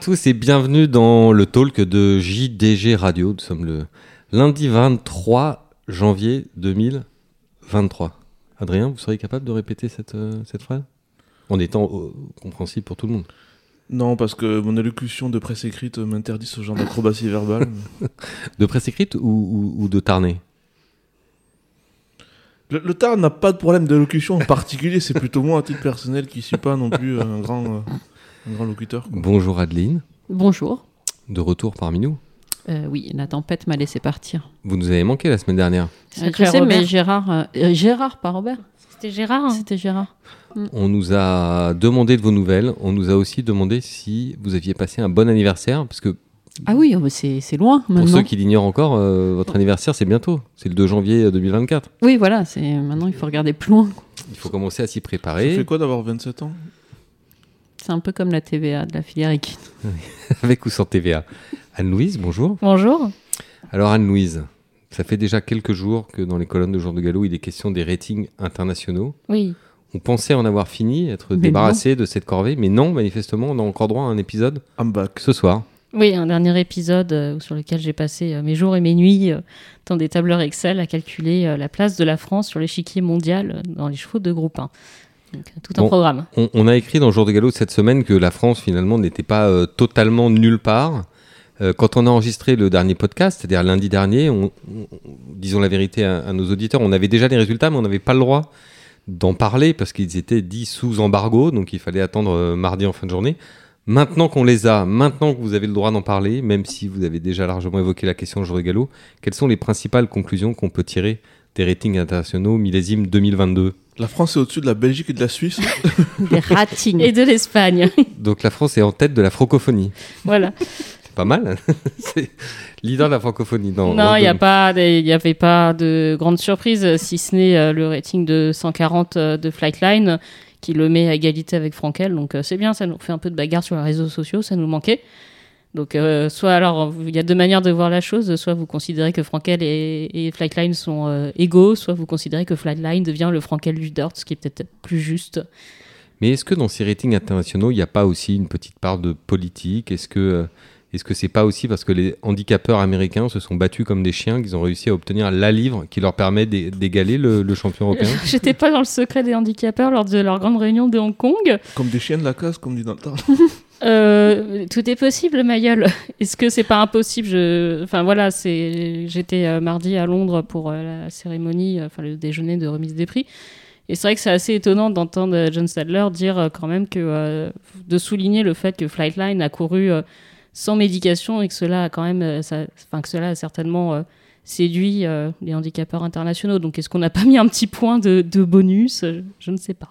Tous et bienvenue dans le talk de JDG Radio. Nous sommes le lundi 23 janvier 2023. Adrien, vous seriez capable de répéter cette, euh, cette phrase? En étant euh, compréhensible pour tout le monde. Non, parce que mon allocution de presse écrite m'interdit ce genre d'acrobatie verbale. De presse écrite ou, ou- ou de Tarnay Le, le Tarn n'a pas de problème d'allocution en particulier, c'est plutôt moi à titre personnel qui suis pas non plus un grand, euh, un grand locuteur. quoi. Bonjour Adeline, Bonjour. de retour parmi nous. Euh, oui, la tempête m'a laissé partir. Vous nous avez manqué la semaine dernière. Euh, je sais, Robert. mais Gérard, euh, euh, Gérard, pas Robert. C'était Gérard. hein. C'était Gérard. On nous a demandé de vos nouvelles. On nous a aussi demandé si vous aviez passé un bon anniversaire. Parce que Ah oui, oh, c'est c'est loin pour maintenant. ceux qui l'ignorent encore, euh, votre anniversaire c'est bientôt. C'est le 2 janvier euh, 2024. Oui, voilà, c'est maintenant il faut regarder plus loin. Il faut commencer à s'y Ça préparer. fait quoi d'avoir 27 ans? C'est un peu comme la TVA de la filière équine. Avec ou sans TVA. Anne-Louise, bonjour. Bonjour. Alors Anne-Louise, ça fait déjà quelques jours que dans les colonnes de Jour de Gallo, il est question des ratings internationaux. Oui. On pensait en avoir fini, être Mais débarrassé de cette corvée, mais non, manifestement, on a encore droit à un épisode I'm back. ce soir. Oui, un dernier épisode euh, sur lequel j'ai passé euh, mes jours et mes nuits euh, dans des tableurs Excel à calculer euh, la place de la France sur l'échiquier mondial euh, dans les chevaux de groupe 1. Donc, euh, tout un Bon. programme. On, on a écrit dans Jour de Gallo cette semaine que la France, finalement, n'était pas euh, totalement nulle part. Euh, quand on a enregistré le dernier podcast, c'est-à-dire lundi dernier, on- on- disons la vérité à, à nos auditeurs, on avait déjà les résultats, mais on n'avait pas le droit d'en parler parce qu'ils étaient dits sous embargo, donc il fallait attendre euh, mardi en fin de journée. Maintenant qu'on les a, maintenant que vous avez le droit d'en parler, même si vous avez déjà largement évoqué la question jour de galop, quelles sont les principales conclusions qu'on peut tirer des ratings internationaux millésime 2022 La France est au-dessus de la Belgique et de la Suisse. Des ratings. Et de l'Espagne. Donc la France est en tête de la francophonie. voilà. C'est pas mal. c'est leader de la francophonie. Dans, non, il n'y a pas, des- il y avait pas de grande surprise, si ce n'est euh, le rating de 140 euh, de Flightline qui le met à égalité avec Frankel. Donc euh, c'est bien, ça nous fait un peu de bagarre sur les réseaux sociaux, ça nous manquait. Donc euh, soit alors, il y a deux manières de voir la chose, soit vous considérez que Frankel et, et Flightline sont euh, égaux, soit vous considérez que Flightline devient le Frankel du dirt, ce qui est peut-être plus juste. Mais est-ce que dans ces ratings internationaux, il n'y a pas aussi une petite part de politique? Est-ce que euh, est-ce que c'est pas aussi parce que les handicapeurs américains se sont battus comme des chiens qu'ils ont réussi à obtenir la livre qui leur permet d'é- d'égaler le, le champion européen? J'étais pas dans le secret des handicapeurs lors de leur grande réunion de Hong Kong. comme des chiens de la casse, comme dit dans le Tarn. Euh, tout est possible, Mayol. Est-ce que c'est pas impossible? Je... Enfin voilà, c'est. J'étais euh, mardi à Londres pour euh, la cérémonie, enfin le déjeuner de remise des prix. Et c'est vrai que c'est assez étonnant d'entendre John Sadler dire quand même que de souligner le fait que Flightline a couru sans médication et que cela a quand même, enfin que cela a certainement séduit les handicapeurs internationaux. Donc est-ce qu'on n'a pas mis un petit point de, bonus? Je ne sais pas.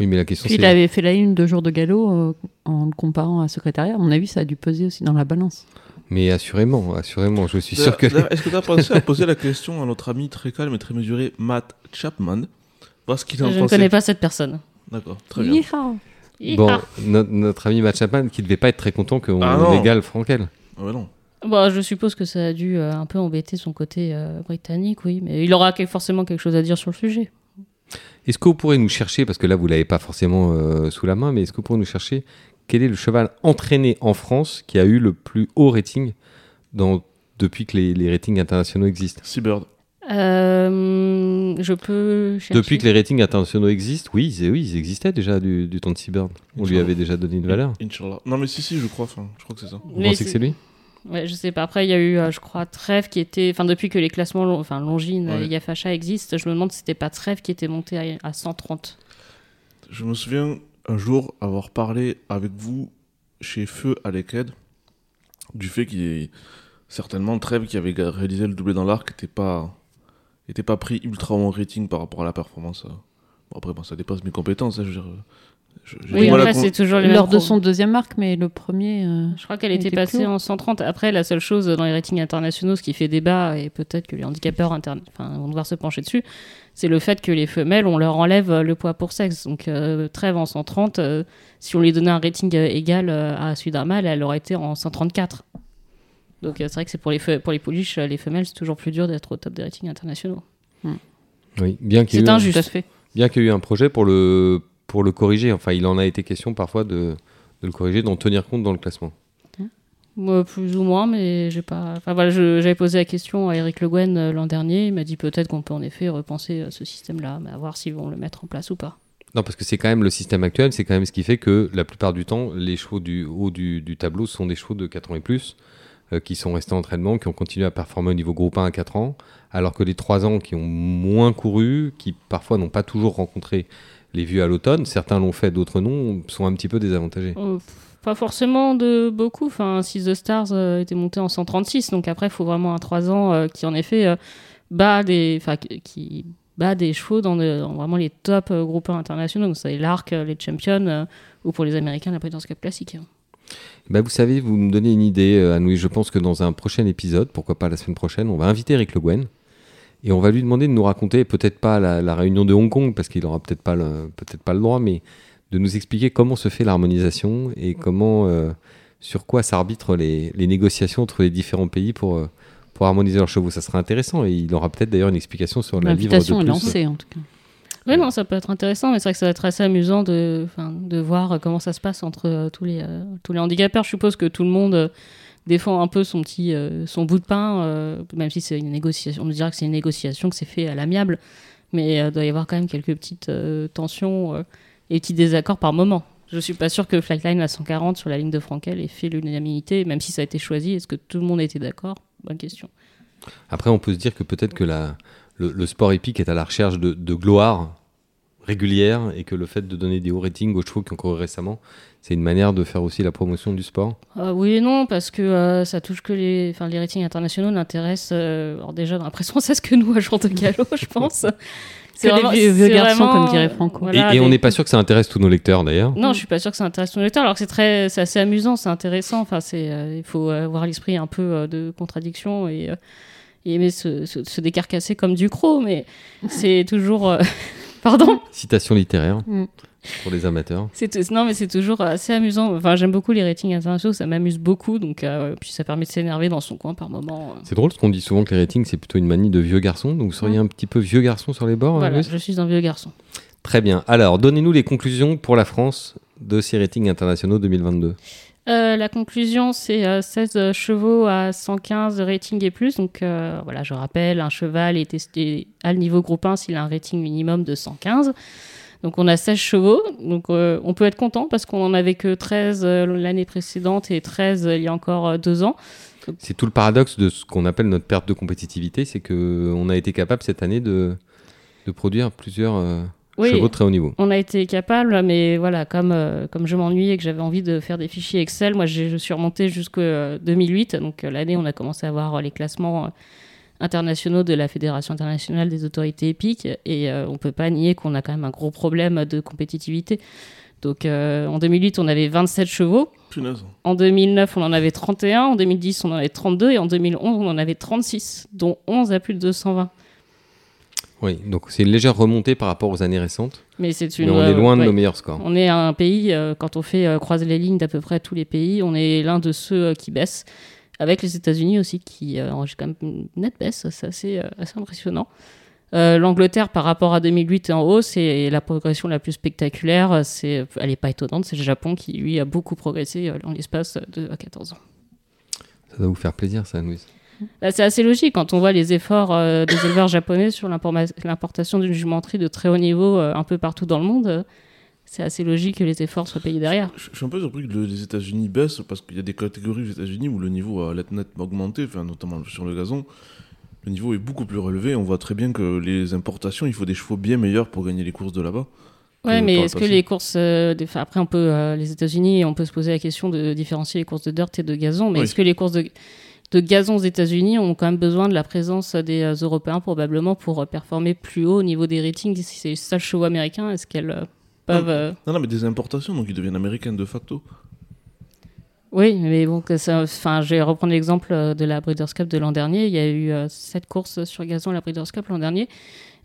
Oui, mais la question Puis il avait fait la une de jour de galop euh, en le comparant à secrétariat. À mon avis, ça a dû peser aussi dans la balance. mais assurément, assurément, je suis sûr que D'ailleurs, Est-ce que tu as pensé à poser la question à notre ami très calme et très mesuré Matt Chapman Voir ce qu'il en Je ne connais pas cette personne. D'accord, très bien. Yeehaw. bon, Ah. no- notre ami Matt Chapman qui devait pas être très content qu'on Ah égale Frankel. Ah ouais, non. Bah, je suppose que ça a dû euh, un peu embêter son côté euh, britannique, oui, mais il aura que- forcément quelque chose à dire sur le sujet. Est-ce que vous pourrez nous chercher, parce que là vous l'avez pas forcément euh, sous la main, mais est-ce que vous pourrez nous chercher quel est le cheval entraîné en France qui a eu le plus haut rating dans, depuis que les, les ratings internationaux existent? Seabird. Euh, je peux chercher. Depuis que les ratings internationaux existent, oui, ils, oui, ils existaient déjà du, du temps de Seabird. On lui avait déjà donné une valeur. Inch'Allah. Non, mais si, si, je crois. Enfin, je crois que c'est ça. Vous Mais pensez que c'est lui? Ouais, je sais pas. Après, il y a eu, euh, je crois, Trèves qui était. Enfin, depuis que les classements, long- enfin, Longines Ouais. et Yafacha existent, je me demande si c'était pas Trèves qui était monté à, à 130. Je me souviens un jour avoir parlé avec vous chez Feu à l'Eked du fait qu'il certainement Trèves qui avait réalisé le doublé dans l'arc n'était pas était pas pris ultra en rating par rapport à la performance. euh. Bon, après bon, ça dépasse mes compétences. hein, je veux dire, euh, je- Oui, après, c'est toujours Lors de son deuxième arc, mais le premier. euh, Je crois qu'elle était était passée en 130. Après, la seule chose dans les ratings internationaux, ce qui fait débat, et peut-être que les handicapeurs internes enfin, vont devoir se pencher dessus, c'est le fait que les femelles, on leur enlève euh, le poids pour sexe. Donc, euh, Trèves en 130, euh, si on lui donnait un rating égal à celui d'un mâle, elle aurait été en 134. Donc, euh, c'est vrai que c'est pour les, fe- pour les pouliches, les femelles, c'est toujours plus dur d'être au top des ratings internationaux. Oui, bien qu'il y, ait C'est eu un- injuste. Tout à fait. bien qu'il y ait eu un projet pour le, pour le corriger. Enfin, il en a été question parfois de, de le corriger, d'en tenir compte dans le classement. Moi, plus ou moins, mais j'ai pas. Enfin voilà, j'avais posé la question à Eric Le Guen euh, l'an dernier. Il m'a dit peut-être qu'on peut en effet repenser euh, ce système-là, mais à voir s'ils vont le mettre en place ou pas. Non, parce que c'est quand même le système actuel, c'est quand même ce qui fait que la plupart du temps, les chevaux du haut du, du tableau sont des chevaux de 4 ans et plus, euh, qui sont restés en entraînement, qui ont continué à performer au niveau groupe 1 à 4 ans, alors que les 3 ans qui ont moins couru, qui parfois n'ont pas toujours rencontré les vues à l'automne, certains l'ont fait, d'autres non, sont un petit peu désavantagés. Euh, pas forcément de beaucoup. Enfin, Six the Stars euh, était monté en 136, donc après, il faut vraiment un 3 ans euh, qui en effet euh, bat des, enfin, qui- bat des chevaux dans, de- dans vraiment les top groupes 1 internationaux. Donc, c'est l'Arc, les Champions, ou pour les Américains, la Breeders' Cup classique. hein. Bah, vous savez, vous me donnez une idée, Anouilh. Je pense que dans un prochain épisode, pourquoi pas la semaine prochaine, on va inviter Eric Le Guen et on va lui demander de nous raconter, peut-être pas la, la réunion de Hong Kong, parce qu'il aura peut-être pas, le, peut-être pas le droit, mais de nous expliquer comment se fait l'harmonisation et comment, euh, sur quoi s'arbitrent les, les négociations entre les différents pays pour, euh, pour harmoniser leurs chevaux. Ça sera intéressant et il aura peut-être d'ailleurs une explication sur la livre de L'invitation est plus. lancée, en tout cas. Oui, non, ça peut être intéressant, mais c'est vrai que ça va être assez amusant de, enfin, de voir euh, comment ça se passe entre euh, tous, les, euh, tous les handicapeurs. Je suppose que tout le monde euh, défend un peu son petit euh, son bout de pain, euh, même si c'est une négociation. On dira que c'est une négociation, que c'est fait à l'amiable, mais euh, il doit y avoir quand même quelques petites euh, tensions euh, et petits désaccords par moment. Je suis pas sûr que Flightline à 140 sur la ligne de Frankel ait fait l'unanimité, même si ça a été choisi. Est-ce que tout le monde était d'accord? Bonne question. Après, on peut se dire que peut-être que la, le, le sport épique est à la recherche de, de gloire régulière et que le fait de donner des hauts ratings aux chevaux qui ont couru récemment, c'est une manière de faire aussi la promotion du sport? Euh, oui et non, parce que euh, ça touche que les, enfin, les ratings internationaux n'intéressent euh, alors déjà dans la presse française que nous, agents de galop, je pense. Que les vieux- vieux c'est garçons, vraiment, comme dirait Franco. voilà, et et on n'est pas sûr que ça intéresse tous nos lecteurs d'ailleurs. Non, je suis pas sûre que ça intéresse ton lecteur, alors que c'est très, c'est assez amusant, c'est intéressant. Enfin, c'est, euh, il faut avoir l'esprit un peu euh, de contradiction et, euh, et aimer se, se, se décarcasser comme du croc, mais c'est toujours, euh, pardon? Citation littéraire Mm. Pour les amateurs. C'est non, mais c'est toujours assez amusant. Enfin, j'aime beaucoup les ratings internationaux, ça m'amuse beaucoup. Donc, euh, puis ça permet de s'énerver dans son coin par moment. C'est drôle parce qu'on dit souvent que les ratings c'est plutôt une manie de vieux garçons. Donc vous seriez un petit peu vieux garçon sur les bords. Voilà, je suis un vieux garçon. Très bien. Alors donnez-nous les conclusions pour la France de ces ratings internationaux 2022. Euh, la conclusion, c'est euh, 16 chevaux à 115 rating et plus. Donc euh, voilà, je rappelle, un cheval est testé à le niveau groupe 1 s'il a un rating minimum de 115. Donc on a 16 chevaux. Donc euh, on peut être content parce qu'on en avait que 13 euh, l'année précédente et 13 il y a encore euh, deux ans. C'est tout le paradoxe de ce qu'on appelle notre perte de compétitivité, c'est que on a été capable cette année de, de produire plusieurs euh, Oui. chevaux de très haut niveau. On a été capable, mais voilà, comme, euh, comme je m'ennuyais et que j'avais envie de faire des fichiers Excel, moi j'ai- je suis remontée jusqu'en 2008. Donc euh, l'année, on a commencé à voir euh, les classements euh, internationaux de la Fédération internationale des autorités épiques. Et euh, on peut pas nier qu'on a quand même un gros problème de compétitivité. Donc euh, en 2008, on avait 27 chevaux. Punaise. En 2009, on en avait 31. En 2010, on en avait 32. Et en 2011, on en avait 36, dont 11 à plus de 220. Oui, donc c'est une légère remontée par rapport aux années récentes, Mais c'est une. mais on est euh, loin de ouais. nos meilleurs scores. On est un pays, euh, quand on fait euh, croiser les lignes d'à peu près tous les pays, on est l'un de ceux euh, qui baissent, avec les États-Unis aussi qui euh, enregistrent quand même une nette baisse, c'est assez, euh, assez impressionnant. Euh, L'Angleterre par rapport à 2008 est en hausse et la progression la plus spectaculaire, c'est, elle n'est pas étonnante, c'est le Japon qui lui a beaucoup progressé en l'espace de 14 ans. Ça va vous faire plaisir, ça, Louise. Bah, c'est assez logique quand on voit les efforts euh, des éleveurs japonais sur l'importation d'une jumenterie de très haut niveau euh, un peu partout dans le monde. C'est assez logique que les efforts soient payés derrière. Je je suis un peu surpris que le- les États-Unis baissent parce qu'il y a des catégories aux États-Unis où le niveau a nettement augmenté, enfin, notamment sur le gazon. Le niveau est beaucoup plus relevé. On voit très bien que les importations, il faut des chevaux bien meilleurs pour gagner les courses de là-bas. Ouais, mais le est-ce que les courses. euh, des- après, on peut. euh, les États-Unis, on peut se poser la question de différencier les courses de dirt et de gazon. Mais Oui. est-ce que les courses de, de gazon aux États-Unis ont quand même besoin de la présence des euh, Européens, probablement, pour performer plus haut au niveau des ratings? Si c'est les seuls chevaux américains, est-ce qu'elles euh, peuvent. euh, Non, non, mais des importations, donc ils deviennent américains de facto. Oui, mais bon, que ça, enfin, je vais reprendre l'exemple euh, de la Breeders' Cup de l'an dernier. Il y a eu euh, sept courses sur gazon à la Breeders' Cup l'an dernier.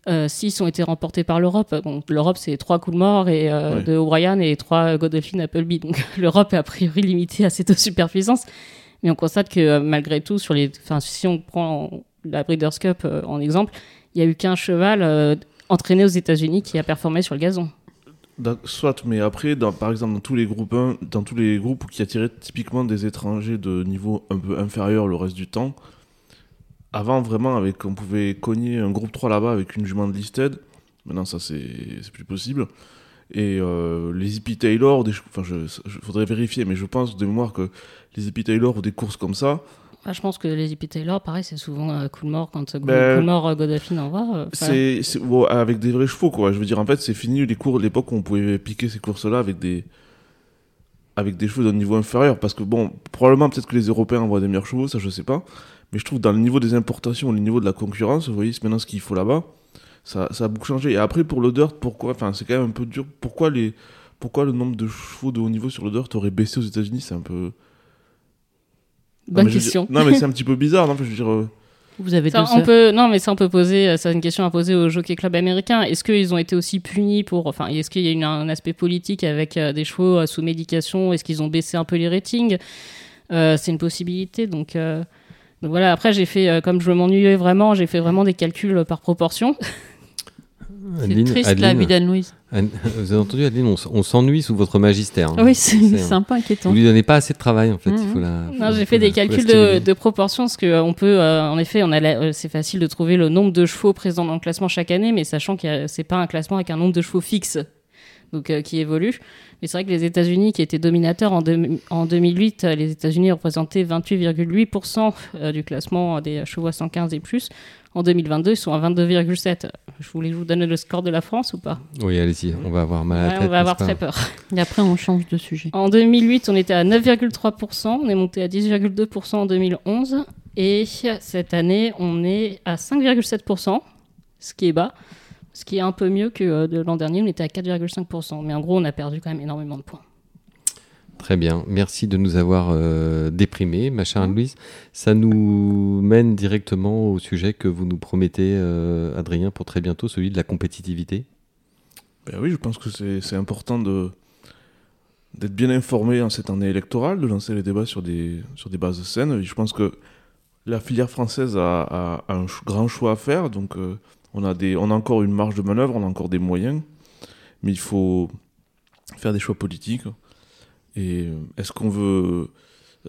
Euh, six ont été remportés par l'Europe. Bon, l'Europe, c'est trois coups de mort et, euh, de O'Brien et trois Godolphin Appleby. Donc l'Europe est a priori limitée à ces deux superpuissances. Mais on constate que malgré tout, sur les, enfin, si on prend la Breeders' Cup euh, en exemple, il y a eu qu'un cheval entraîné aux États-Unis qui a performé sur le gazon. Soit, mais après, dans, par exemple, dans tous les groupes 1, dans tous les groupes qui attiraient typiquement des étrangers de niveau un peu inférieur le reste du temps, avant vraiment, avec, on pouvait cogner un groupe 3 là-bas avec une jument de listed. Maintenant, ça, c'est plus possible. Et euh, les Hippie Taylor, des, enfin, je, je- faudrait vérifier, mais je pense de mémoire que les Hippie Taylor ou des courses comme ça, Ah, je pense que les Hippie Taylor, pareil, c'est souvent coup de mort quand euh, Ben, coup de mort euh, Godolphin envoie. euh, c'est avec des vrais chevaux, quoi. Je veux dire, en fait, c'est fini les cours, l'époque où on pouvait piquer ces courses-là avec des avec des chevaux d'un niveau inférieur. Parce que, bon, probablement, peut-être que les Européens envoient des meilleurs chevaux, ça, je sais pas. Mais je trouve, dans le niveau des importations, le niveau de la concurrence, vous voyez, c'est maintenant ce qu'il faut là-bas, ça, ça a beaucoup changé. Et après, pour le dirt, pourquoi Enfin, c'est quand même un peu dur. Pourquoi, les, pourquoi le nombre de chevaux de haut niveau sur le dirt aurait baissé aux États-Unis? C'est un peu. Bonne question. dire- non, mais c'est un petit peu bizarre, non Je veux dire. euh, Vous avez Ça, on peut, non, mais ça, on peut poser, euh, c'est une question à poser au Jockey Club américain. Est-ce qu'ils ont été aussi punis pour, enfin, est-ce qu'il y a eu un aspect politique avec euh, des chevaux euh, sous médication? Est-ce qu'ils ont baissé un peu les ratings? Euh, C'est une possibilité. Donc, euh, donc voilà. Après, j'ai fait, euh, comme je m'ennuyais vraiment, j'ai fait vraiment des calculs par proportion. C'est Adeline, triste la Adeline, vie d'Anne-Louise. Anne- vous avez entendu, Adeline, on, s'ennuie sous votre magistère. hein. Oui, c'est un peu inquiétant. Vous lui donnez pas assez de travail, en fait. Il faut la, Non, faut- j'ai fait la- des la calculs de, de proportion, parce que euh, on peut, euh, en effet, on a la- euh, c'est facile de trouver le nombre de chevaux présents dans le classement chaque année, mais sachant que c'est pas un classement avec un nombre de chevaux fixe, donc euh, qui évolue. Mais c'est vrai que les États-Unis, qui étaient dominateurs en, deux- en 2008, euh, les États-Unis représentaient 28,8% euh, du classement des chevaux à 115 et plus. En 2022, ils sont à 22,7. Je voulais vous donner le score de la France ou pas? Oui, allez-y, on va avoir mal à la Ouais, tête. On va avoir très peur. Et après, on change de sujet. En 2008, on était à 9,3%, on est monté à 10,2% en 2011, et cette année, on est à 5,7%, ce qui est bas, ce qui est un peu mieux que euh, de l'an dernier, on était à 4,5%. Mais en gros, on a perdu quand même énormément de points. Très bien. Merci de nous avoir euh, déprimés, ma chère Anne-Louise. Ça nous mène directement au sujet que vous nous promettez, euh, Adrien, pour très bientôt, celui de la compétitivité. Ben oui, je pense que c'est important d'être bien informé en cette année électorale, de lancer les débats sur des, sur des bases saines. Et je pense que la filière française a, a- a un grand choix à faire, donc euh, on, a des, on a encore une marge de manœuvre, on a encore des moyens, mais il faut faire des choix politiques. Et euh, est-ce qu'on veut...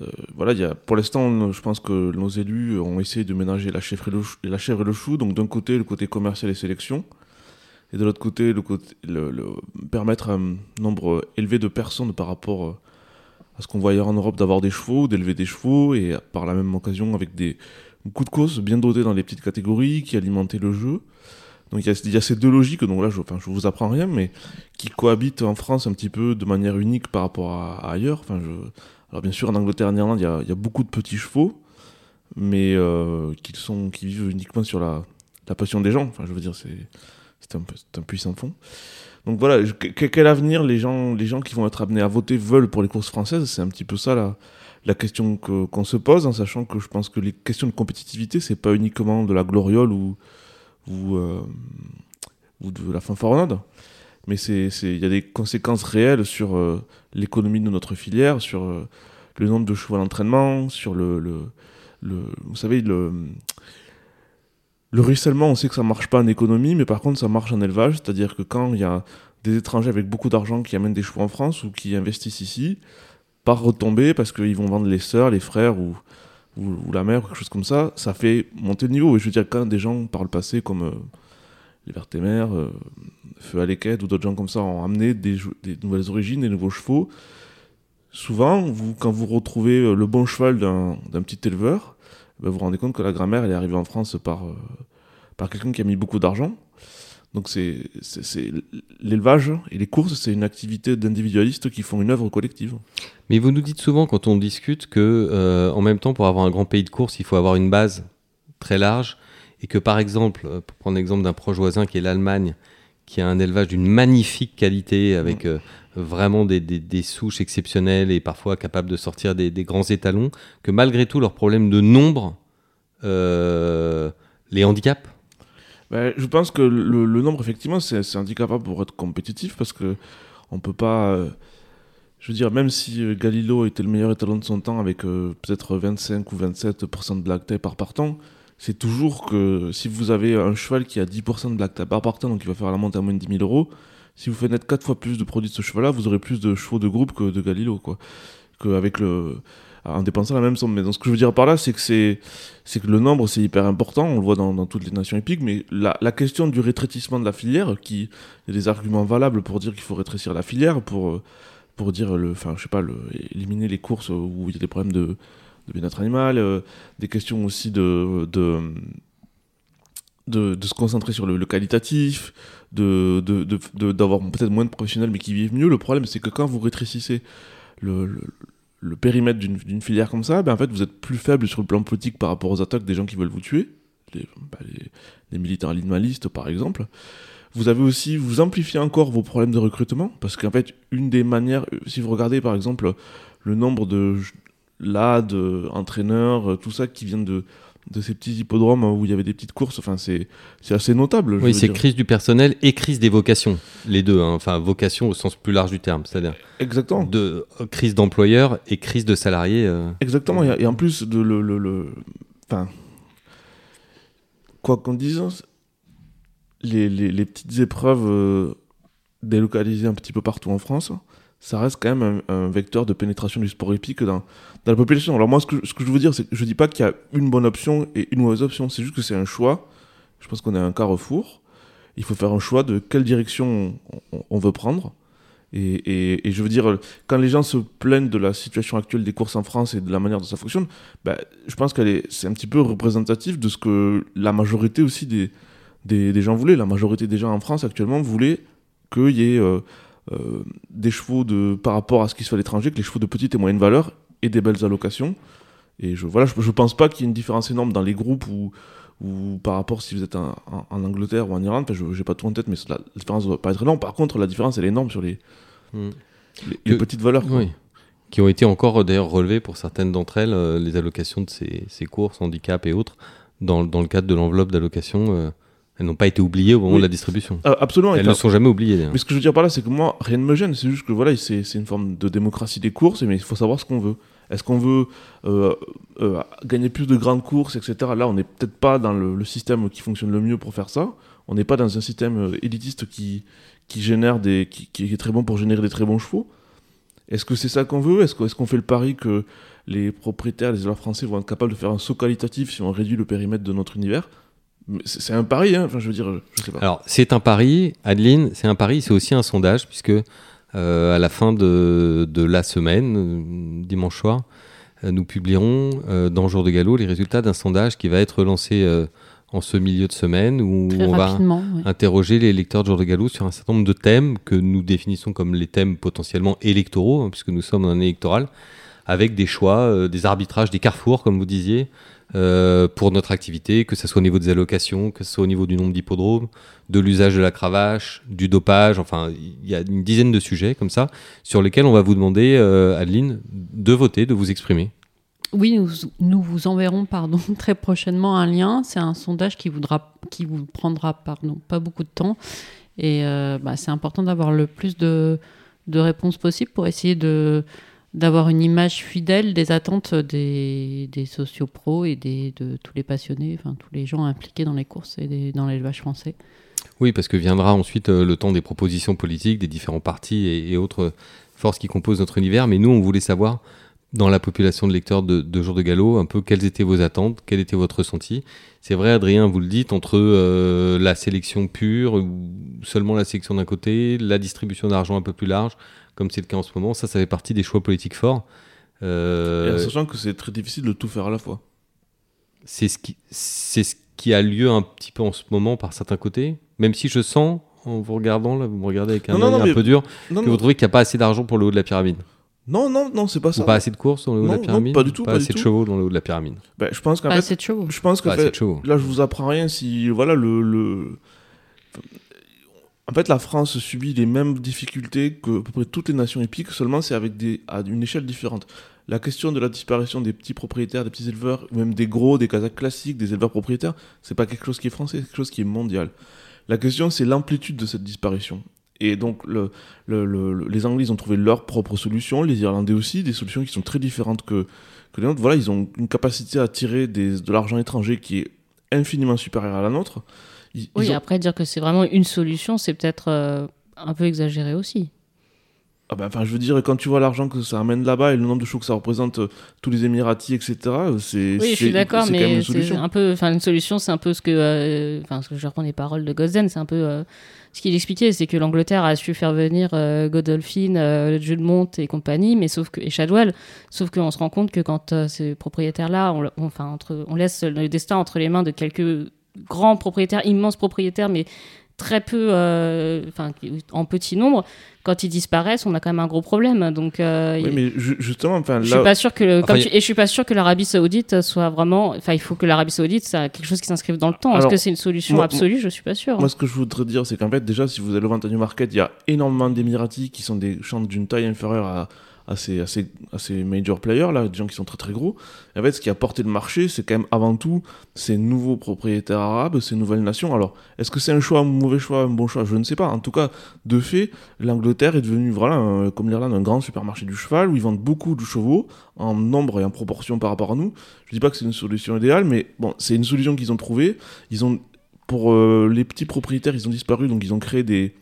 euh, voilà, il y a, pour l'instant, je pense que nos élus ont essayé de ménager la chèvre et le chou, donc d'un côté, le côté commercial et sélection, et de l'autre côté, le côté le- permettre à un nombre élevé de personnes par rapport euh, à ce qu'on voit ailleurs en Europe d'avoir des chevaux, d'élever des chevaux, et par la même occasion avec des coups de course bien dotés dans les petites catégories qui alimentaient le jeu. Donc il y, a, ces deux logiques, donc là je, enfin, je vous apprends rien, mais qui cohabitent en France un petit peu de manière unique par rapport à, ailleurs. Enfin. Alors bien sûr en Angleterre et en Irlande il y a, beaucoup de petits chevaux, mais euh, qui, sont, qui vivent uniquement sur la, la passion des gens. Enfin je veux dire c'est c'est un, c'est un puissant fond. Donc voilà, quel avenir les gens, les gens qui vont être amenés à voter veulent pour les courses françaises? C'est un petit peu ça la, la question que- qu'on se pose, en sachant que je pense que les questions de compétitivité, c'est pas uniquement de la gloriole ou, euh, de la fanfaronnade, mais il y a des conséquences réelles sur euh, l'économie de notre filière, sur euh, le nombre de chevaux à l'entraînement, sur le, Vous savez, le. Le ruissellement, on sait que ça marche pas en économie, mais par contre ça marche en élevage, c'est-à-dire que quand il y a des étrangers avec beaucoup d'argent qui amènent des chevaux en France ou qui investissent ici, par retombée, parce qu'ils vont vendre les sœurs, les frères ou, la mère, ou quelque chose comme ça, ça fait monter le niveau. Et je veux dire, quand des gens par le passé, comme euh, les Vertémères, euh, Feu à l'équette ou d'autres gens comme ça, ont amené des, nouvelles origines, des nouveaux chevaux, souvent, quand vous retrouvez euh, le bon cheval d'un petit éleveur, ben, vous vous rendez compte que la elle est arrivée en France par quelqu'un qui a mis beaucoup d'argent. Donc c'est l'élevage et les courses, c'est une activité d'individualistes qui font une œuvre collective. Mais vous nous dites souvent quand on discute que, euh, en même temps, pour avoir un grand pays de course, il faut avoir une base très large et que, par exemple, euh, pour prendre l'exemple d'un proche voisin qui est l'Allemagne, qui a un élevage d'une magnifique qualité avec euh, vraiment des, des- des souches exceptionnelles et parfois capables de sortir des, des grands étalons, que malgré tout, leurs problèmes de nombre euh, les handicapent. Ben, je pense que le, nombre, effectivement, c'est handicapable pour être compétitif parce que on peut pas. euh, je veux dire, même si euh, était le meilleur étalon de son temps avec euh, peut-être 25 ou 27% de black tape par partant, c'est toujours que si vous avez un cheval qui a 10% de black tape par partant, donc il va faire la monte à moins de 10 000 euros, si vous faites naître quatre fois plus de produits de ce cheval-là, vous aurez plus de chevaux de groupe que de Galilo, quoi. Qu'avec le. En dépensant la même somme. Mais donc, ce que je veux dire par là, c'est que, c'est, que le nombre, c'est hyper important. On le voit dans, toutes les nations épiques. Mais la, question du rétrécissement de la filière, qui. Il y a des arguments valables pour dire qu'il faut rétrécir la filière, pour, pour dire, le, enfin, je sais pas, éliminer les courses où il y a des problèmes de, bien-être animal, euh, des questions aussi de, de, se concentrer sur le, qualitatif, de, de, de- d'avoir peut-être moins de professionnels mais qui vivent mieux. Le problème, c'est que quand vous rétrécissez le, le périmètre d'une, filière comme ça, ben en fait, vous êtes plus faible sur le plan politique par rapport aux attaques des gens qui veulent vous tuer, les, bah, les, militants animalistes par exemple. Vous avez aussi, vous amplifiez encore vos problèmes de recrutement, parce qu'en fait, une des manières, si vous regardez par exemple le nombre de LAD, entraîneurs, tout ça qui viennent de, de ces petits hippodromes où il y avait des petites courses, enfin c'est, c'est assez notable. Oui, c'est crise du personnel et crise des vocations, les deux. hein. Enfin, vocation au sens plus large du terme, c'est-à-dire Exactement. de euh, crise d'employeurs et crise de salariés. euh. Exactement, et, et en plus de le, le, le- enfin, quoi qu'on dise, les, les, les petites épreuves euh, délocalisées un petit peu partout en France, ça reste quand même un, vecteur de pénétration du sport épique dans, la population. Alors moi, ce que, que je veux dire, c'est que je dis pas qu'il y a une bonne option et une mauvaise option, c'est juste que c'est un choix. Je pense qu'on est à un carrefour. Il faut faire un choix de quelle direction on, veut prendre. Et, je veux dire, quand les gens se plaignent de la situation actuelle des courses en France et de la manière dont ça fonctionne, bah, je pense qu'elle est, c'est un petit peu représentatif de ce que la majorité aussi des gens voulaient. La majorité des gens en France actuellement voulaient qu'il y ait euh, euh, des chevaux de, par rapport à ce qui se fait à l'étranger, que les chevaux de petite et moyenne valeur aient des belles allocations. Et je, voilà, je, je pense pas qu'il y ait une différence énorme dans les groupes ou, ou par rapport si vous êtes en, en- en Angleterre ou en Irlande. Enfin, je j'ai pas tout en tête, mais la, la différence ne doit pas être énorme. Par contre, la différence, elle est énorme sur les, Hmm. les, les Que- petites valeurs. Oui. Qui ont été encore d'ailleurs relevées pour certaines d'entre elles, euh, les allocations de ces, ces courses, handicap et autres, dans, dans le cadre de l'enveloppe d'allocation, euh, elles n'ont pas été oubliées au moment Oui. de la distribution. Euh, absolument. Elles ne sont jamais oubliées d'ailleurs. Mais ce que je veux dire par là, c'est que moi, rien ne me gêne. C'est juste que voilà, c'est c'est une forme de démocratie des courses, mais il faut savoir ce qu'on veut. Est-ce qu'on veut euh, euh, gagner plus de grandes courses, etc. Là, on n'est peut-être pas dans le, le système qui fonctionne le mieux pour faire ça. On n'est pas dans un système élitiste qui, qui génère des, qui, qui est très bon pour générer des très bons chevaux. Est-ce que c'est ça qu'on veut? Est-ce qu'on est qu'on fait le pari que les propriétaires, les éleveurs français vont être capables de faire un saut qualitatif si on réduit le périmètre de notre univers? C'est un pari, hein. enfin, je veux dire, je sais pas. Alors, c'est un pari, Adeline, c'est un pari, c'est aussi un sondage, puisque euh, à la fin de, de la semaine, euh, dimanche soir, euh, nous publierons euh, dans Jour de Galop les résultats d'un sondage qui va être lancé euh, en ce milieu de semaine, où Très on va interroger les lecteurs de Jour de Galop sur un certain nombre de thèmes que nous définissons comme les thèmes potentiellement électoraux, hein, puisque nous sommes en année électorale, avec des choix, euh, des arbitrages, des carrefours, comme vous disiez, euh, pour notre activité, que ce soit au niveau des allocations, que ce soit au niveau du nombre d'hippodromes, de l'usage de la cravache, du dopage, enfin, il y a une dizaine de sujets comme ça, sur lesquels on va vous demander, euh, Adeline, de voter, de vous exprimer. Oui, nous, nous vous enverrons pardon, très prochainement un lien. C'est un sondage qui, voudra, qui vous prendra pardon, pas beaucoup de temps. Et euh, bah, c'est important d'avoir le plus de, de réponses possibles pour essayer de d'avoir une image fidèle des attentes des, des sociopros et des, de tous les passionnés, enfin tous les gens impliqués dans les courses et dans l'élevage français. Oui, parce que viendra ensuite euh, le temps des propositions politiques des différents partis et, autres forces qui composent notre univers. Mais nous, on voulait savoir, dans la population de lecteurs de, de Jour de Galop, un peu quelles étaient vos attentes, quel était votre ressenti. C'est vrai, Adrien, vous le dites, entre euh, la sélection pure, ou seulement la sélection d'un côté, la distribution d'argent un peu plus large, comme c'est le cas en ce moment, ça, ça fait partie des choix politiques forts. Et Euh, en sachant que c'est très difficile de tout faire à la fois. c'est ce qui c'est ce qui a lieu un petit peu en ce moment par certains côtés même si je sens en vous regardant là vous me regardez avec un Non, non, œil non, un mais- peu dur Non, que non, vous trouvez qu'il n'y a pas assez d'argent pour le haut de la pyramide non, non, non, c'est pas ou ça. pas assez de courses dans le haut de la non, pyramide pas du tout, pas, pas assez de chevaux dans le haut de la pyramide Ben, je pense qu'en fait, assez de chevaux. je pense que fait- là, je vous apprends rien si voilà le, le... En fait, la France subit les mêmes difficultés que à peu près toutes les nations épiques, seulement c'est avec des à une échelle différente. La question de la disparition des petits propriétaires, des petits éleveurs, ou même des gros, des casaques classiques, des éleveurs propriétaires, c'est pas quelque chose qui est français, c'est quelque chose qui est mondial. La question, c'est l'amplitude de cette disparition. Et donc, le, le- le- le- les Anglais, ils ont trouvé leur propre solution, les Irlandais aussi, des solutions qui sont très différentes que, que les nôtres. Voilà, ils ont une capacité à tirer des- de l'argent étranger qui est infiniment supérieure à la nôtre. Ils- Oui, ils ont- après dire que c'est vraiment une solution, c'est peut-être euh, un peu exagéré aussi. Ah ben, enfin, je veux dire, quand tu vois l'argent que ça amène là-bas et le nombre de chevaux que ça représente, euh, tous les Émiratis, etc., euh, c'est. Oui, je suis d'accord, mais c'est solution. un peu, enfin, une solution, c'est un peu ce que, euh, enfin, ce que je reprends les paroles de Gosden, c'est un peu euh, ce qu'il expliquait, c'est que l'Angleterre a su faire venir Godolphin, Jules et compagnie, mais sauf que et Shadwell, sauf qu'on se rend compte que quand ces propriétaires-là, on, on- enfin, entre, on laisse le destin entre les mains de quelques grands propriétaires, immenses propriétaires, mais très peu, euh, enfin, en petit nombre. Quand ils disparaissent, on a quand même un gros problème. Donc, euh, Oui, mais ju- justement, enfin, je là. suis pas sûr que le- Enfin, comme y a- tu- et je suis pas sûr que l'Arabie Saoudite soit vraiment enfin il faut que l'Arabie Saoudite ça quelque chose qui s'inscrive dans le temps est-ce que c'est une solution moi- absolue? Je suis pas sûr Moi, ce que je voudrais dire, c'est qu'en fait, déjà, si vous allez au Ventanu Market, il y a énormément d'Émiratis qui sont des champs d'une taille inférieure à, à, ces, à, major players, là, des gens qui sont très très gros. En fait, ce qui a porté le marché, c'est quand même avant tout ces nouveaux propriétaires arabes, ces nouvelles nations. Alors, est-ce que c'est un choix, un mauvais choix, un bon choix? Je ne sais pas. En tout cas, de fait, l'Angleterre est devenue, voilà, un- comme l'Irlande, un grand supermarché du cheval où ils vendent beaucoup de chevaux en nombre et en proportion par rapport à nous. Je dis pas que c'est une solution idéale, mais bon, c'est une solution qu'ils ont trouvée. Ils ont pour euh, les petits propriétaires, ils ont disparu, donc ils ont créé des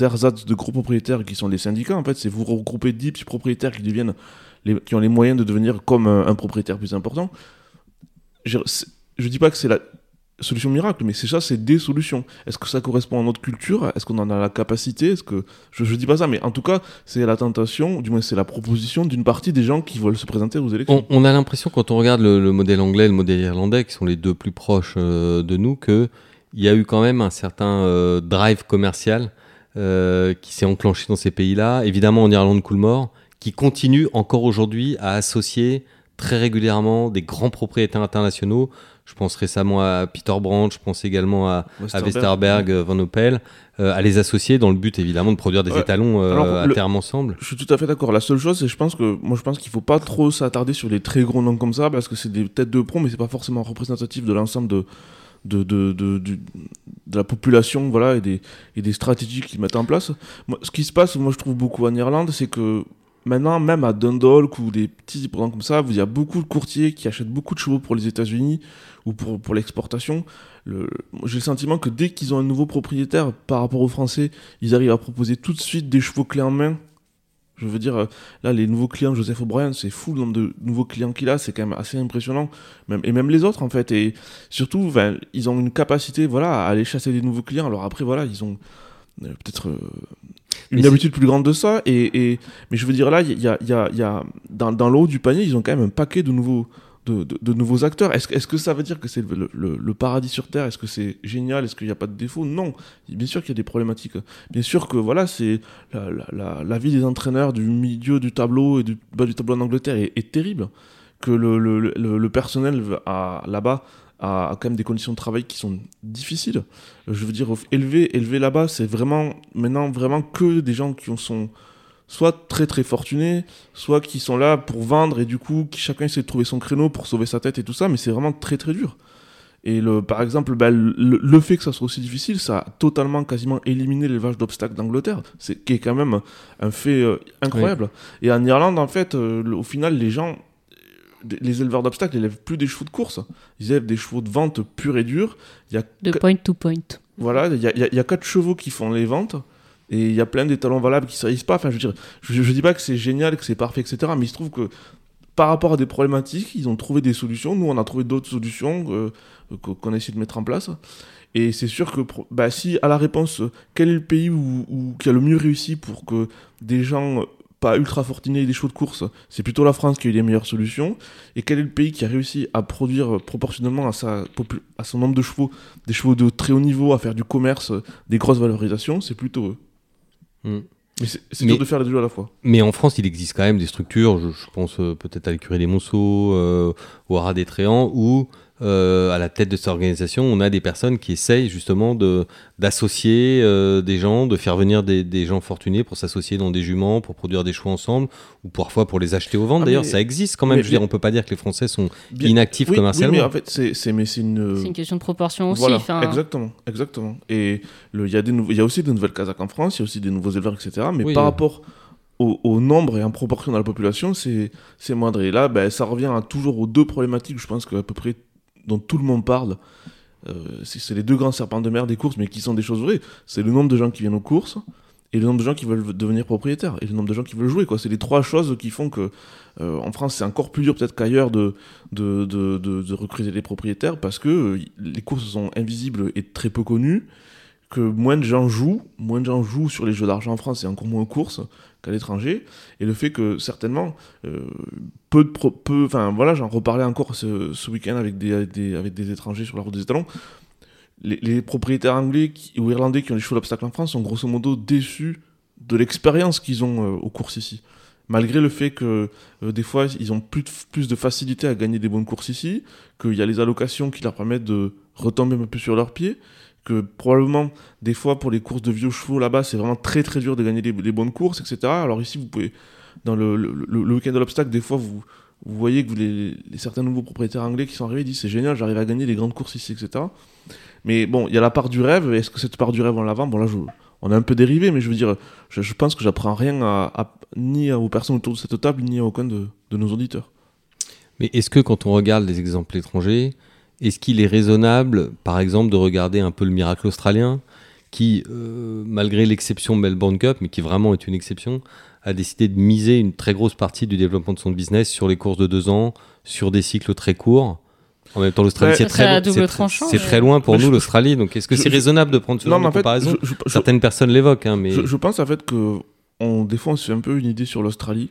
ersatz de gros propriétaires qui sont des syndicats. En fait, c'est vous regrouper 10 petits propriétaires qui deviennent les, qui ont les moyens de devenir comme un, un propriétaire plus important. Je, je dis pas que c'est la solution miracle, mais c'est ça, c'est des solutions. Est-ce que ça correspond à notre culture? Est-ce qu'on en a la capacité? Est-ce que je, je dis pas ça, mais en tout cas, c'est la tentation, du moins c'est la proposition d'une partie des gens qui veulent se présenter aux élections. On, a l'impression, quand on regarde le, le modèle anglais et le modèle irlandais, qui sont les deux plus proches euh, de nous, qu'il y a eu quand même un certain euh, drive commercial euh, qui s'est enclenché dans ces pays-là. Évidemment, en Irlande, Coolmore, qui continue encore aujourd'hui à associer très régulièrement des grands propriétaires internationaux. Je pense récemment à Peter Brandt, je pense également à, à Westerberg. Euh, Van Opel, euh, à les associer dans le but évidemment de produire des Ouais. étalons euh, Alors, à le- terme ensemble. Je suis tout à fait d'accord. La seule chose, c'est je pense que moi je pense qu'il faut pas trop s'attarder sur les très gros noms comme ça parce que c'est des têtes de pont, mais c'est pas forcément représentatif de l'ensemble de de, de, de, de la population, voilà, et des, et des stratégies qu'ils mettent en place. Moi, ce qui se passe, moi je trouve beaucoup en Irlande, c'est que maintenant, même à Dundalk ou des petits programmes comme ça, il y a beaucoup de courtiers qui achètent beaucoup de chevaux pour les États-Unis ou pour, pour l'exportation. Le- J'ai le sentiment que dès qu'ils ont un nouveau propriétaire par rapport aux Français, ils arrivent à proposer tout de suite des chevaux clés en main. Je veux dire, euh, là, les nouveaux clients Joseph O'Brien, c'est fou le nombre de nouveaux clients qu'il a, c'est quand même assez impressionnant. Même, et même les autres, en fait. Et surtout, enfin, ils ont une capacité voilà, à aller chasser des nouveaux clients. Alors après, voilà, ils ont euh, peut-être euh, une habitude plus grande de ça. Et, et- mais je veux dire, là, y a, y a- y a- dans, dans le haut du panier, ils ont quand même un paquet de nouveaux, de, nouveaux acteurs. Est-ce que- ça veut dire que c'est le, paradis sur Terre? Est-ce que c'est génial? Est-ce qu'il n'y a pas de défauts Non. Bien sûr qu'il y a des problématiques. Bien sûr que voilà, c'est la, vie des entraîneurs du milieu du tableau et du bas du tableau en Angleterre est, terrible. Que le, personnel là-bas a, quand même des conditions de travail qui sont difficiles. Je veux dire, élever, élever là-bas, c'est vraiment maintenant vraiment que des gens qui ont- sont soit très très fortunés, soit qui sont là pour vendre et du coup qui chacun essaie de trouver son créneau pour sauver sa tête et tout ça, mais c'est vraiment très très dur. Et le, par exemple, bah, le, le fait que ça soit aussi difficile, ça a totalement quasiment éliminé l'élevage d'obstacles d'Angleterre, c'est qui est quand même un fait euh, incroyable. Et en Irlande, en fait, euh, le- au final, les gens, euh, les éleveurs d'obstacles, ils élèvent plus des chevaux de course, ils élèvent des chevaux de vente purs et durs. Il y a de point to point voilà, il y a, il y a- il y a quatre chevaux qui font les ventes. Et il y a plein d'étalons valables qui ne saillissent pas. Enfin, je je dis pas que c'est génial, que c'est parfait, etc. Mais il se trouve que par rapport à des problématiques, ils ont trouvé des solutions. Nous, on a trouvé d'autres solutions euh, qu'on a essayé de mettre en place. Et c'est sûr que bah, si à la réponse, quel est le pays qui a le mieux réussi pour que des gens euh, pas ultra fortunés aient des chevaux de course, c'est plutôt la France qui a eu les meilleures solutions. Et quel est le pays qui a réussi à produire euh, proportionnellement à, sa, à son nombre de chevaux, des chevaux de très haut niveau, à faire du commerce, des grosses valorisations, c'est plutôt eux. Mm. Mais c'est dur de faire les deux à la fois. Mais en France, il existe quand même des structures, je, je pense euh, peut-être à l'écurie des Monceaux, euh, au Haras des Tréants, où euh, à la tête de cette organisation, on a des personnes qui essayent justement de d'associer euh, des gens, de faire venir des, des gens fortunés pour s'associer dans des juments, pour produire des chevaux ensemble, ou parfois pour les acheter aux ventes. Ah, D'ailleurs, ça existe quand même. mais- je veux dire, on peut pas dire que les Français sont Bien- inactifs oui, commercialement. Oui, mais en fait, c'est c'est- mais c'est une. c'est une question de proportion aussi Voilà, exactement, exactement. Et il y, a des nouveaux- il y a aussi de nouvelles Kazakhs en France, il y a aussi des nouveaux éleveurs, etc. Mais Oui, par euh. rapport au, au nombre et en proportion dans la population, c'est c'est moindre. Et là, ben, ça revient à toujours aux deux problématiques, je pense qu'à peu près dont tout le monde parle. Euh, c'est les deux grands serpents de mer des courses, mais qui sont des choses vraies. C'est le nombre de gens qui viennent aux courses et le nombre de gens qui veulent devenir propriétaires et le nombre de gens qui veulent jouer c'est les trois choses qui font que euh, en France c'est encore plus dur peut-être qu'ailleurs de, de recruter les propriétaires parce que euh, les courses sont invisibles et très peu connues que moins de gens jouent moins de gens jouent sur les jeux d'argent en France et encore moins aux courses qu'à l'étranger et le fait que certainement euh, peu de pro- peu enfin voilà j'en reparlais encore ce, week-end avec des, avec des étrangers sur la route des étalons les, les propriétaires anglais ou irlandais qui ont des chevaux d'obstacle en France sont grosso modo déçus de l'expérience qu'ils ont euh, aux courses ici. Malgré le fait que euh, des fois ils ont plus de, plus de facilité à gagner des bonnes courses ici, qu'il y a les allocations qui leur permettent de retomber un peu sur leurs pieds, que probablement des fois pour les courses de vieux chevaux là-bas c'est vraiment très très dur de gagner les, bonnes courses, etc. Alors ici vous pouvez, dans le, le, week-end de l'obstacle, des fois vous, vous voyez que les, certains nouveaux propriétaires anglais qui sont arrivés disent c'est génial, j'arrive à gagner les grandes courses ici, etc. Mais bon, il y a la part du rêve. Est-ce que cette part du rêve, on la vend? Bon, là, on a un peu dérivé, mais je veux dire, je, pense que j'apprends rien à- ni aux personnes autour de cette table, ni à aucun de, de nos auditeurs. Mais est-ce que quand on regarde les exemples étrangers, est-ce qu'il est raisonnable, par exemple, de regarder un peu le miracle australien, qui, euh, malgré l'exception Melbourne Cup, mais qui vraiment est une exception, a décidé de miser une très grosse partie du développement de son business sur les courses de deux ans, sur des cycles très courts? En même temps, l'Australie, Ouais. c'est très, c'est très- tranchant, c'est mais- très loin pour Mais nous, je- l'Australie. Donc, est-ce que je- c'est raisonnable de prendre ce non, genre mais de en fait, comparaison? je, je- je- Certaines personnes l'évoquent, hein, mais je- je pense en fait que on, des fois on se fait un peu une idée sur l'Australie.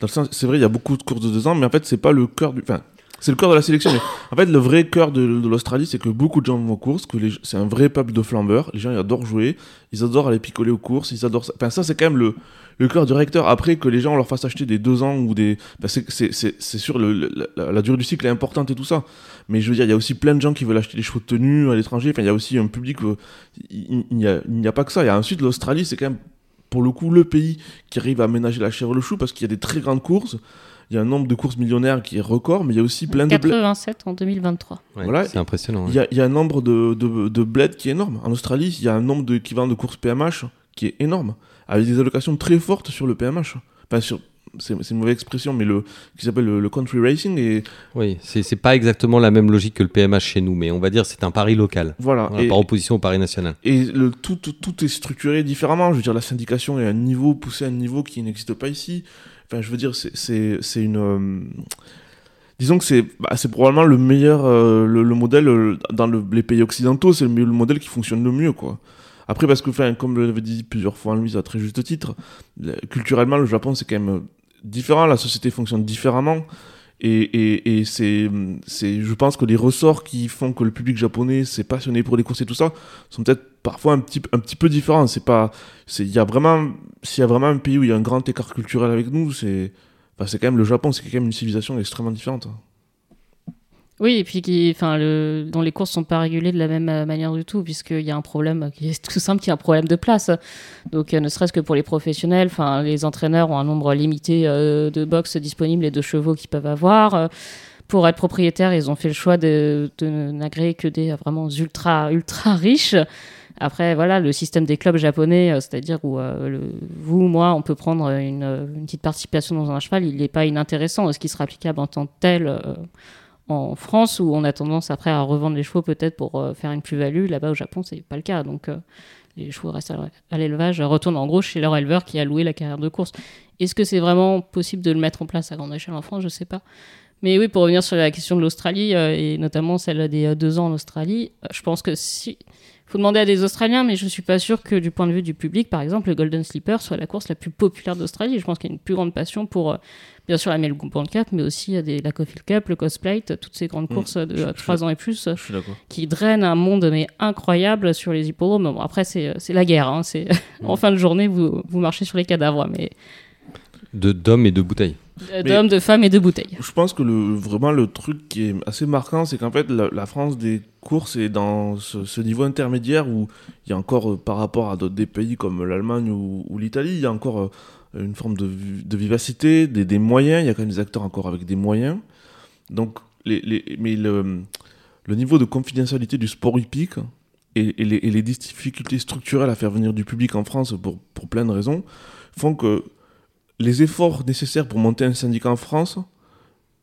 Dans le sens, c'est vrai, il y a beaucoup de courses de deux ans, mais en fait, c'est pas le cœur du. Enfin, c'est le cœur de la sélection. En fait, le vrai cœur de, l'Australie, c'est que beaucoup de gens vont aux courses, que c'est un vrai peuple de flambeurs. Les gens, ils adorent jouer, ils adorent aller picoler aux courses, ils adorent ça. Enfin, ça, c'est quand même le, le cœur du recteur. Après, que les gens leur fassent acheter des deux ans ou des. c'est- sûr, la, durée du cycle est importante et tout ça. Mais je veux dire, il y a aussi plein de gens qui veulent acheter des chevaux de tenue à l'étranger. Enfin, il y a aussi un public. euh, il n'y a, pas que ça. Il y a ensuite l'Australie, c'est quand même pour le coup le pays qui arrive à aménager la chèvre et le chou parce qu'il y a des très grandes courses. Il y a un nombre de courses millionnaires qui est record, mais il y a aussi plein de bleds. 87 en 2023. ouais, voilà. c'est impressionnant. Il ouais. y a, il y a un nombre de, de, de bleds qui est énorme. En Australie, il y a un nombre d'équivalents de courses PMH qui est énorme, avec des allocations très fortes sur le PMH. Enfin, sur, c'est, c'est une mauvaise expression, mais le, qui s'appelle le, le country racing. Et Oui, c'est c'est pas exactement la même logique que le PMH chez nous, mais on va dire c'est un pari local, voilà. Voilà, et, par opposition au pari national. et le, tout, tout, tout est structuré différemment. Je veux dire, la syndication est à un niveau, poussé à un niveau qui n'existe pas ici. Enfin, je veux dire, c'est, une. euh, disons que c'est, bah, probablement le meilleur, euh, le, le modèle euh, dans le- les pays occidentaux, c'est le, le modèle qui fonctionne le mieux, quoi. Après, parce que, enfin, comme l'avait dit plusieurs fois Louise à très juste titre, le- culturellement, le Japon, c'est quand même différent, la société fonctionne différemment. Et, et, et c'est, je pense que les ressorts qui font que le public japonais s'est passionné pour les courses et tout ça sont peut-être parfois un petit, un petit peu différents. C'est pas, c'est, il y a vraiment, s'il y a vraiment un pays où il y a un grand écart culturel avec nous, c'est, enfin, c'est quand même le Japon, c'est quand même une civilisation extrêmement différente. Oui, et puis qui, enfin, le, dont les courses sont pas régulées de la même euh, manière du tout, puisqu'il y a un problème qui est tout simple, qui est un problème de place. Donc, euh, ne serait-ce que pour les professionnels, enfin, les entraîneurs ont un nombre limité euh, de box disponibles et de chevaux qu'ils peuvent avoir. Euh, Pour être propriétaire, ils ont fait le choix de, de n'agréer que des euh, vraiment ultra, ultra riches. Après, voilà, le système des clubs japonais, euh, c'est-à-dire où euh, vous, moi, on peut prendre une, euh, une petite participation dans un cheval, il n'est pas inintéressant. Est-ce qu'il sera applicable en tant que tel en France où on a tendance après à revendre les chevaux peut-être pour faire une plus-value? Là-bas au Japon, c'est pas le cas. Donc les chevaux restent à, l'élevage, retournent en gros chez leur éleveur qui a loué la carrière de course. Est-ce que c'est vraiment possible de le mettre en place à grande échelle en France? Je sais pas. Mais oui, pour revenir sur la question de l'Australie et notamment celle des deux ans en Australie, je pense que si faut demander à des Australiens, mais je suis pas sûr que du point de vue du public, par exemple, le Golden Slipper soit la course la plus populaire d'Australie. Je pense qu'il y a une plus grande passion pour, euh, bien sûr, la Melbourne Cup, mais aussi euh, des, la Cofield Cup, le Cosplate, toutes ces grandes Mm. courses de Je- euh, je- 3 ans et plus, euh, Je suis d'accord. qui drainent un monde mais incroyable sur les hippodromes. Bon, après, c'est c'est la guerre. Hein, c'est en fin de journée, vous, vous marchez sur les cadavres, mais De d'hommes et de bouteilles. Euh, d'hommes, de femmes et de bouteilles. Je pense que le, vraiment le truc qui est assez marquant, c'est qu'en fait la, la France des courses est dans ce, ce niveau intermédiaire où il y a encore, euh, par rapport à d'autres des pays comme l'Allemagne ou, ou l'Italie, il y a encore euh, une forme de, vi- de vivacité, des, des moyens. Il y a quand même des acteurs encore avec des moyens. Donc, les, les, mais le, le niveau de confidentialité du sport hippique et, et les, et les difficultés structurelles à faire venir du public en France pour, pour plein de raisons font que les efforts nécessaires pour monter un syndicat en France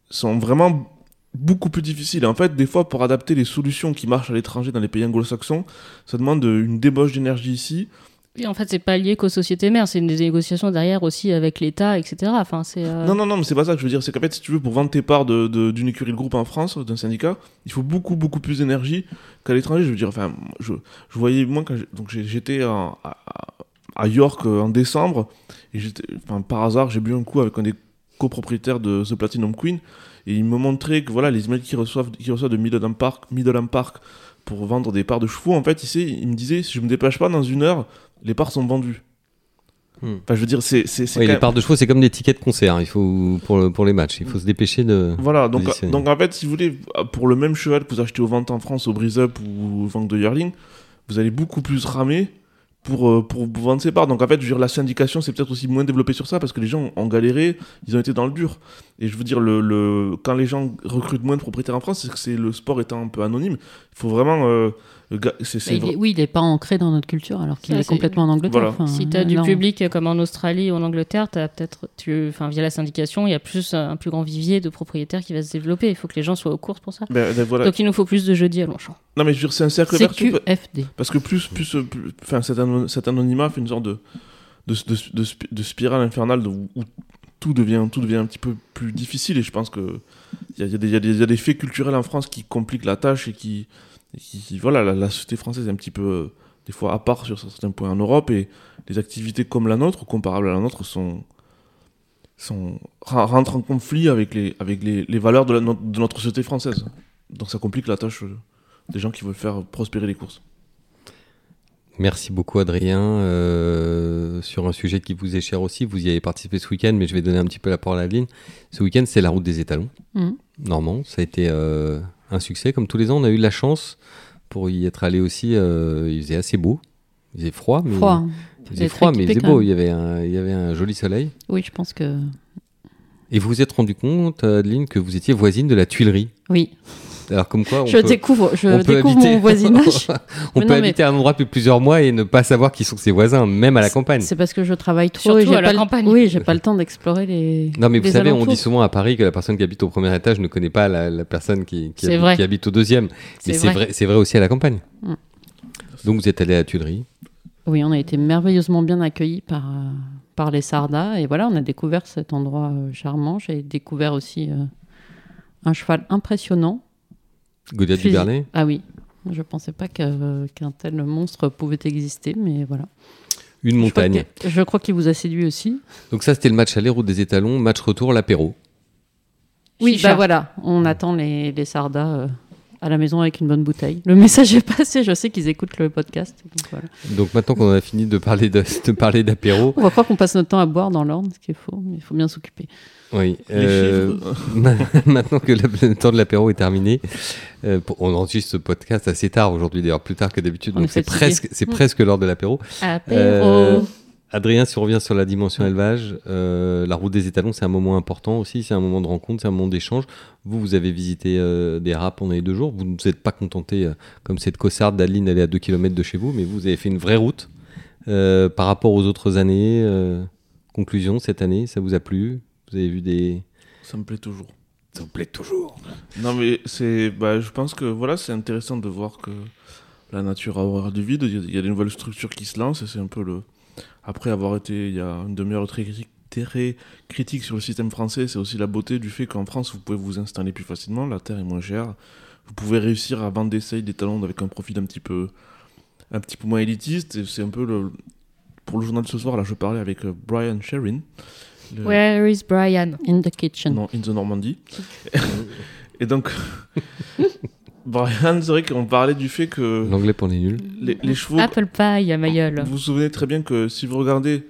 sont vraiment beaucoup plus difficiles. En fait, des fois, pour adapter les solutions qui marchent à l'étranger dans les pays anglo-saxons, ça demande une débauche d'énergie ici Et en fait, c'est pas lié qu'aux sociétés mères, c'est des négociations derrière aussi avec l'État, etc. Enfin, c'est. euh, Non, non, non, mais c'est pas ça que je veux dire. C'est qu'en fait, si tu veux, pour vendre tes parts de- de- d'une écurie de groupe en France, d'un syndicat, il faut beaucoup, beaucoup plus d'énergie qu'à l'étranger. Je veux dire, enfin, je, je voyais, moi, quand donc j'étais à- à York euh, en décembre, et enfin, par hasard, j'ai bu un coup avec un des copropriétaires de The Platinum Queen, et il me montrait que voilà, les emails qu'ils reçoivent, qu'ils reçoivent de Midland Park, Midland Park pour vendre des parts de chevaux, en fait, il, sait, il me disait, si je me dépêche pas dans une heure, les parts sont vendues. Hmm. Enfin, je veux dire, c'est. Oui, les même- parts de chevaux, c'est comme des tickets de concert. Il faut pour, le- pour les matchs, il faut se dépêcher de. Voilà, donc, donc en fait, si vous voulez, pour le même cheval que vous achetez aux ventes en France, au Breeze Up ou au Vente de Yearling, vous allez beaucoup plus ramer pour, euh, pour vendre ses parts. Donc en fait, je veux dire, la syndication, c'est peut-être aussi moins développé sur ça parce que les gens ont galéré, ils ont été dans le dur. Et je veux dire, le, le, quand les gens recrutent moins de propriétaires en France, c'est que c'est le sport étant un peu anonyme. Il faut vraiment. euh, il est- oui, il n'est pas ancré dans notre culture alors qu'il est complètement en Angleterre. Voilà. Enfin, Si tu as du public comme en Australie ou en Angleterre, as peut-être, tu, enfin, via la syndication, il y a plus un plus grand vivier de propriétaires qui va se développer. Il faut que les gens soient aux courses pour ça. Ben, ben, voilà. Donc il nous faut plus de jeudi à Longchamp. Non, mais je veux dire, c'est un cercle vertueux. Parce que plus, plus, euh, plus- enfin, cet, anon- cet anonymat fait une sorte de, de, de, de spi- de spirale infernale où, où tout devient, tout devient un petit peu plus difficile. Et je pense que il y a, y a y y a des faits culturels en France qui compliquent la tâche et qui, et qui- qui- voilà, la, la société française est un petit peu euh, des fois à part sur certains points en Europe et les activités comme la nôtre ou comparables à la nôtre sont sont rentrent en conflit avec les avec les, les valeurs de, la- de notre société française. Donc ça complique la tâche euh, des gens qui veulent faire prospérer les courses. Merci beaucoup Adrien euh, sur un sujet qui vous est cher aussi. Vous y avez participé ce week-end, mais je vais donner un petit peu la parole à Adeline. Ce week-end, c'est la route des étalons. Mhm. Normand, ça a été euh, un succès. Comme tous les ans, on a eu la chance pour y être allé aussi. euh, il faisait assez beau, il faisait froid, mais Froid. il faisait froid, mais il faisait beau. Il y avait un, il y avait un joli soleil. Oui, je pense que. Et vous vous êtes rendu compte, Adeline, que vous étiez voisine de la Tuilerie. Oui, Alors comme quoi, on je peut, découvre, je on découvre habiter- mon voisinage. on Mais peut non, mais- habiter à un endroit depuis plusieurs mois et ne pas savoir qui sont ses voisins, même à la campagne. C'est parce que je travaille trop Surtout et j'ai à la pas campagne. Oui, j'ai pas le temps d'explorer les. Non, mais vous les savez, on dit souvent à Paris que la personne qui habite au premier étage ne connaît pas la, la personne qui, habite, vrai. qui habite au deuxième. Mais C'est vrai. vrai, c'est vrai aussi à la campagne. Mm. Donc vous êtes allé à la Tuilerie. Oui, on a été merveilleusement bien accueillis par, euh, par les Sardas. Et voilà, on a découvert cet endroit euh, charmant. J'ai découvert aussi euh, un cheval impressionnant. Goliath du. Ah oui, je pensais pas qu'un tel monstre pouvait exister, mais voilà. Une montagne. Je crois qu'il vous a séduit aussi. Donc ça, c'était le match aller, route des étalons. Match retour, l'apéro. Oui, Chicha. bah voilà, on attend les, les Sardas euh, à la maison avec une bonne bouteille. Le message est passé, je sais qu'ils écoutent le podcast. donc voilà. Donc maintenant qu'on a fini de parler de, de parler d'apéro, On va croire qu'on passe notre temps à boire dans l'ordre, ce qui est faux, mais il faut bien s'occuper. Oui. Euh, maintenant que le, temps de l'apéro est terminé, euh, pour- on enregistre ce podcast assez tard aujourd'hui, d'ailleurs plus tard que d'habitude. On Donc est c'est presque, c'est presque l'heure de l'apéro. Apéro. Euh, Adrien, si on revient sur la dimension élevage, euh, la route des étalons, c'est un moment important aussi, c'est un moment de rencontre, c'est un moment d'échange. Vous, vous avez visité euh, des rats pendant les deux jours, vous ne vous êtes pas contenté, comme cette cossarde d'Adeline, elle est à 2 km de chez vous, mais vous avez fait une vraie route par rapport aux autres années. conclusion, cette année, ça vous a plu? Vous avez vu des... Ça me plaît toujours. Ça vous plaît toujours Non, mais c'est, bah, je pense que voilà, c'est intéressant de voir que la nature a horreur du vide. Il y, a, il y a des nouvelles structures qui se lancent et c'est un peu le. Après avoir été il y a une demi-heure très, criti- très critique sur le système français, c'est aussi la beauté du fait qu'en France, vous pouvez vous installer plus facilement, la terre est moins chère. Vous pouvez réussir à vendre des seuils, des talons avec un profil un petit peu, un petit peu moins élitiste. Et c'est un peu le. Pour le journal de ce soir, là, je parlais avec euh, Brian Sherin. Le- Where is Brian? In the kitchen. non, In the Normandie. et donc, Brian, c'est vrai qu'on parlait du fait que L'anglais pour les nuls. les, les chevaux. Apple Pie à Mayol. Vous vous souvenez très bien que si vous regardez,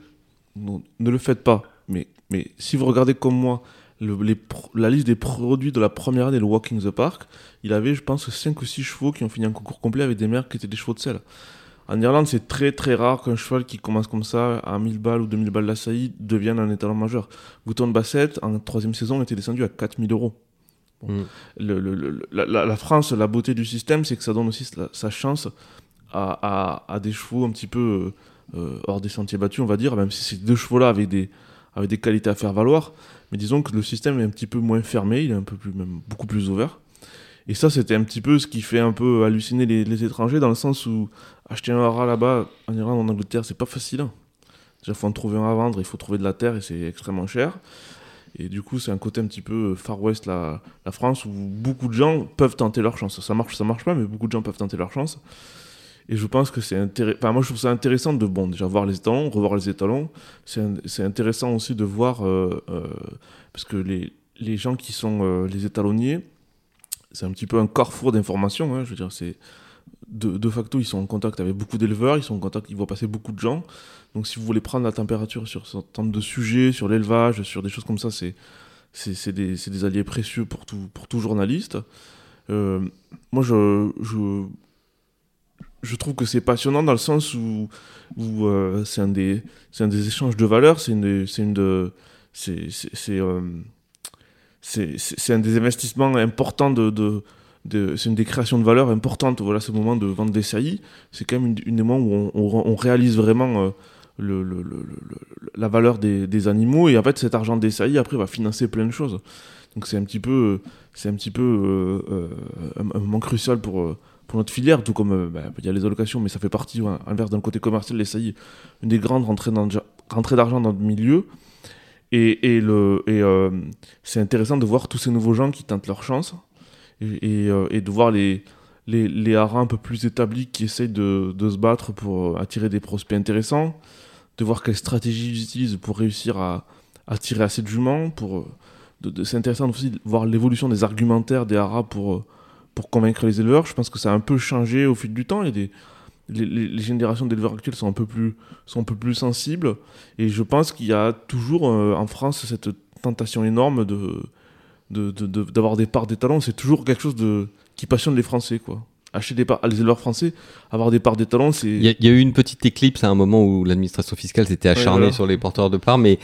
non, ne le faites pas, mais, mais si vous regardez comme moi le- les pro- la liste des produits de la première année, le Walking the Park, il avait, je pense, 5 ou 6 chevaux qui ont fini un concours complet avec des mères qui étaient des chevaux de sel. En Irlande, c'est très très rare qu'un cheval qui commence comme ça, à 1000 balles ou 2000 balles l'assaillie, devienne un étalon majeur. Bouton de Bassett, en troisième saison, était descendu à 4000 euros. Bon. Mm. Le- le- le- la, la- la France, la beauté du système, c'est que ça donne aussi sa, sa chance à, à- à des chevaux un petit peu euh, euh, hors des sentiers battus, on va dire, même si c'est deux chevaux-là avec des, qualités à faire valoir. Mais disons que le système est un petit peu moins fermé, il est un peu plus, même beaucoup plus ouvert. Et ça, c'était un petit peu ce qui fait un peu halluciner les, les étrangers, dans le sens où acheter un hara là-bas, en Iran, en Angleterre, c'est pas facile. Déjà, il faut en trouver un à vendre, il faut trouver de la terre et c'est extrêmement cher. Et du coup, c'est un côté un petit peu Far West, la, la France, où beaucoup de gens peuvent tenter leur chance. Ça marche, ça marche pas, mais beaucoup de gens peuvent tenter leur chance. Et je pense que c'est intéressant. Enfin, moi, je trouve ça intéressant de, bon, déjà voir les étalons, revoir les étalons. C'est intéressant aussi de voir, euh, euh, parce que les, les gens qui sont euh, les étalonniers, c'est un petit peu un carrefour d'informations. hein, je veux dire, c'est de, facto, ils sont en contact avec beaucoup d'éleveurs, ils sont en contact, ils voient passer beaucoup de gens. Donc, si vous voulez prendre la température sur ce de sujets, sur l'élevage, sur des choses comme ça, c'est des, des alliés précieux pour tout, pour tout journaliste. Euh, moi, je, je, je trouve que c'est passionnant dans le sens où, euh, c'est un, des- un des échanges de valeurs, c'est une, une un des investissements importants de, de, c'est une des créations de valeur importantes. Voilà, ce moment de vente des saillies, c'est quand même une, une des moments où on, réalise vraiment euh, le, la valeur des, animaux et en fait cet argent des saillies après va financer plein de choses. Donc c'est un petit peu, c'est un petit peu euh, euh, un, moment crucial pour euh, pour notre filière, tout comme euh, bah, il y a les allocations, mais ça fait partie, ouais, inverse d'un côté commercial, les saillies, une des grandes rentrées d'argent dans le milieu. Et, et, et euh, c'est intéressant de voir tous ces nouveaux gens qui tentent leur chance euh, et de voir les, les, les haras un peu plus établis qui essayent de, de se battre pour euh, attirer des prospects intéressants, de voir quelle stratégie ils utilisent pour réussir à attirer assez de juments. Euh, de- de- c'est intéressant aussi de voir l'évolution des argumentaires des haras pour, pour convaincre les éleveurs. Je pense que ça a un peu changé au fil du temps. Il les, les- les générations d'éleveurs actuels sont un peu plus sont un peu plus sensibles et je pense qu'il y a toujours en France cette tentation énorme de de- de- de- d'avoir des parts des talents c'est toujours quelque chose de qui passionne les Français quoi acheter des parts les éleveurs français avoir des parts des talents c'est Il y, a- il y a eu une petite éclipse à un moment où l'administration fiscale s'était acharnée voilà. sur les porteurs de parts, mais,